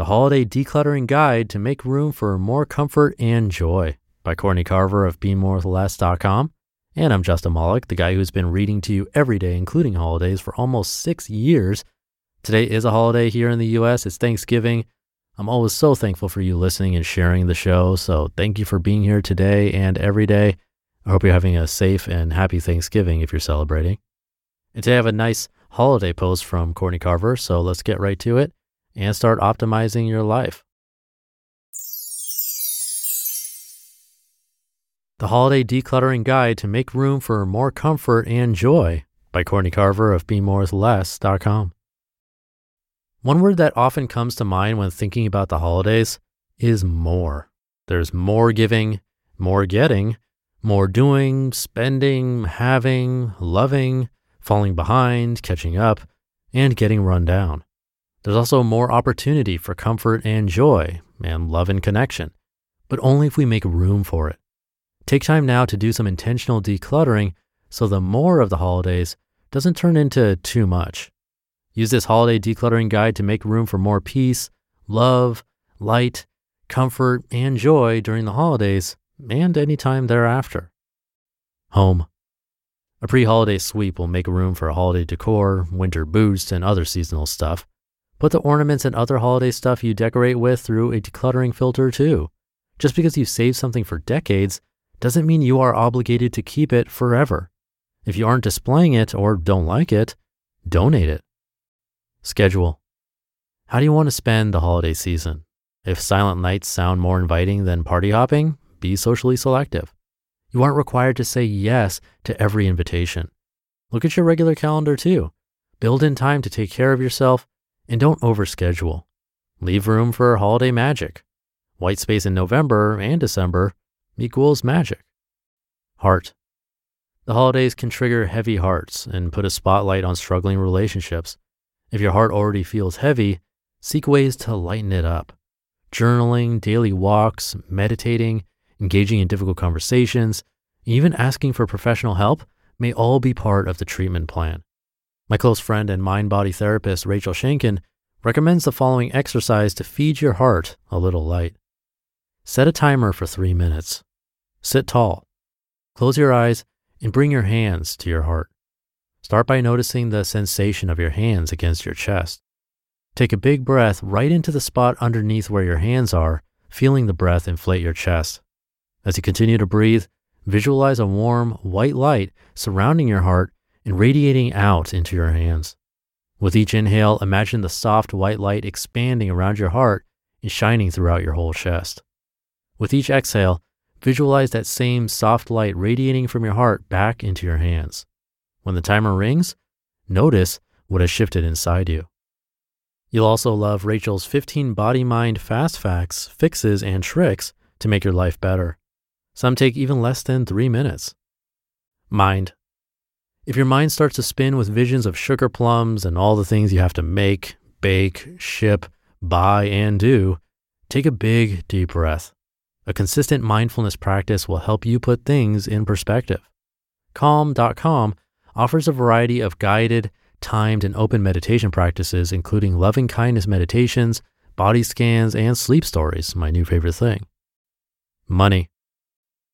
The Holiday Decluttering Guide to Make Room for More Comfort and Joy by Courtney Carver of BeMoreWithLess.com. And I'm Justin Malik, the guy who's been reading to you every day, including holidays, for almost six years. Today is a holiday here in the US. It's Thanksgiving. I'm always so thankful for you listening and sharing the show. So thank you for being here today and every day. I hope you're having a safe and happy Thanksgiving if you're celebrating. And today I have a nice holiday post from Courtney Carver. So let's get right to it and start optimizing your life. The Holiday Decluttering Guide to Make Room for More Comfort and Joy by Courtney Carver of BeMoreWithLess.com. One word that often comes to mind when thinking about the holidays is more. There's more giving, more getting, more doing, spending, having, loving, falling behind, catching up, and getting run down. There's also more opportunity for comfort and joy and love and connection, but only if we make room for it. Take time now to do some intentional decluttering so the more of the holidays doesn't turn into too much. Use this holiday decluttering guide to make room for more peace, love, light, comfort, and joy during the holidays and any time thereafter. Home. A pre holiday sweep will make room for holiday decor, winter boots, and other seasonal stuff. Put the ornaments and other holiday stuff you decorate with through a decluttering filter too. Just because you've saved something for decades doesn't mean you are obligated to keep it forever. If you aren't displaying it or don't like it, donate it. Schedule. How do you want to spend the holiday season? If silent nights sound more inviting than party hopping, be socially selective. You aren't required to say yes to every invitation. Look at your regular calendar too. Build in time to take care of yourself and don't overschedule. Leave room for holiday magic. White space in November and December equals magic. Heart. The holidays can trigger heavy hearts and put a spotlight on struggling relationships. If your heart already feels heavy, seek ways to lighten it up. Journaling, daily walks, meditating, engaging in difficult conversations, even asking for professional help may all be part of the treatment plan. My close friend and mind body therapist, Rachel Shanken, recommends the following exercise to feed your heart a little light. Set a timer for three minutes. Sit tall. Close your eyes and bring your hands to your heart. Start by noticing the sensation of your hands against your chest. Take a big breath right into the spot underneath where your hands are, feeling the breath inflate your chest. As you continue to breathe, visualize a warm, white light surrounding your heart and radiating out into your hands. With each inhale, imagine the soft white light expanding around your heart and shining throughout your whole chest. With each exhale, visualize that same soft light radiating from your heart back into your hands. When the timer rings, notice what has shifted inside you. You'll also love Rachel's 15 body mind fast facts, fixes, and tricks to make your life better. Some take even less than three minutes. Mind. If your mind starts to spin with visions of sugar plums and all the things you have to make, bake, ship, buy, and do, take a big, deep breath. A consistent mindfulness practice will help you put things in perspective. Calm.com offers a variety of guided, timed, and open meditation practices, including loving kindness meditations, body scans, and sleep stories, my new favorite thing. Money.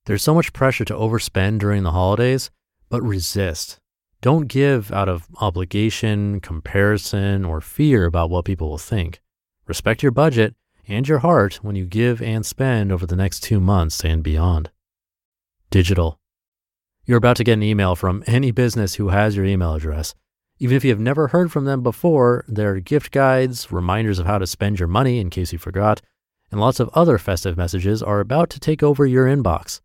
There's so much pressure to overspend during the holidays, but resist. Don't give out of obligation, comparison, or fear about what people will think. Respect your budget and your heart when you give and spend over the next two months and beyond. Digital. You're about to get an email from any business who has your email address. Even if you have never heard from them before, their gift guides, reminders of how to spend your money in case you forgot, and lots of other festive messages are about to take over your inbox.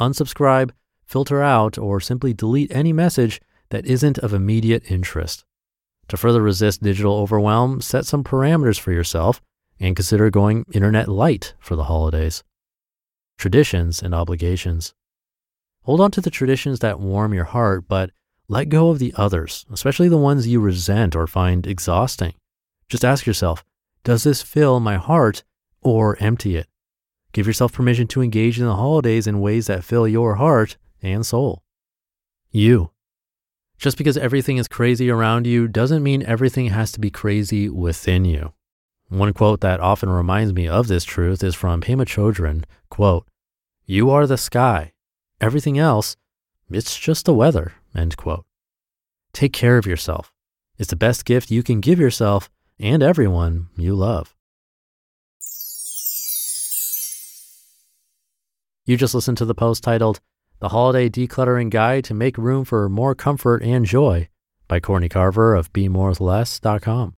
Unsubscribe, filter out, or simply delete any message that isn't of immediate interest. To further resist digital overwhelm, set some parameters for yourself and consider going internet light for the holidays. Traditions and obligations. Hold on to the traditions that warm your heart, but let go of the others, especially the ones you resent or find exhausting. Just ask yourself, does this fill my heart or empty it? Give yourself permission to engage in the holidays in ways that fill your heart and soul. You. Just because everything is crazy around you doesn't mean everything has to be crazy within you. One quote that often reminds me of this truth is from Pema Chodron, quote, You are the sky. Everything else, it's just the weather, end quote. Take care of yourself. It's the best gift you can give yourself and everyone you love. You just listened to the post titled the Holiday Decluttering Guide to Make Room for More Comfort and Joy by Courtney Carver of BeMoreWithLess.com.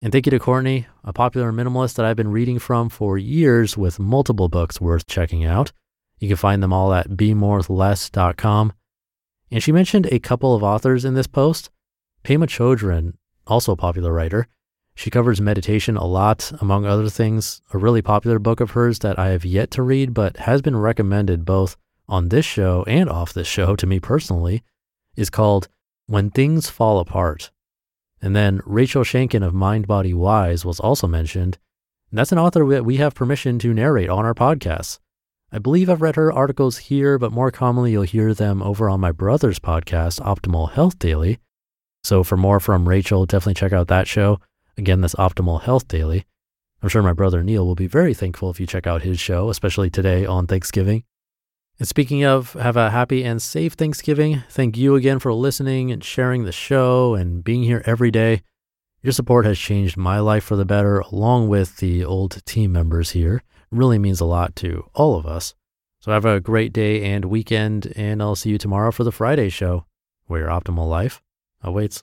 And thank you to Courtney, a popular minimalist that I've been reading from for years with multiple books worth checking out. You can find them all at bemorewithless.com. And she mentioned a couple of authors in this post. Pema Chodron, also a popular writer. She covers meditation a lot, among other things. A really popular book of hers that I have yet to read, but has been recommended both on this show and off this show to me personally, is called When Things Fall Apart and then Rachel Shanken of Mind Body Wise was also mentioned. And that's an author that we have permission to narrate on our podcast. I believe I've read her articles here, but more commonly you'll hear them over on my brother's podcast, Optimal Health Daily. So for more from Rachel, definitely check out that show. Again, that's Optimal Health Daily. I'm sure my brother Neil will be very thankful if you check out his show, especially today on Thanksgiving. And speaking of, have a happy and safe Thanksgiving. Thank you again for listening and sharing the show and being here every day. Your support has changed my life for the better, along with the old team members here. It really means a lot to all of us. So have a great day and weekend, and I'll see you tomorrow for the Friday show, where your optimal life awaits.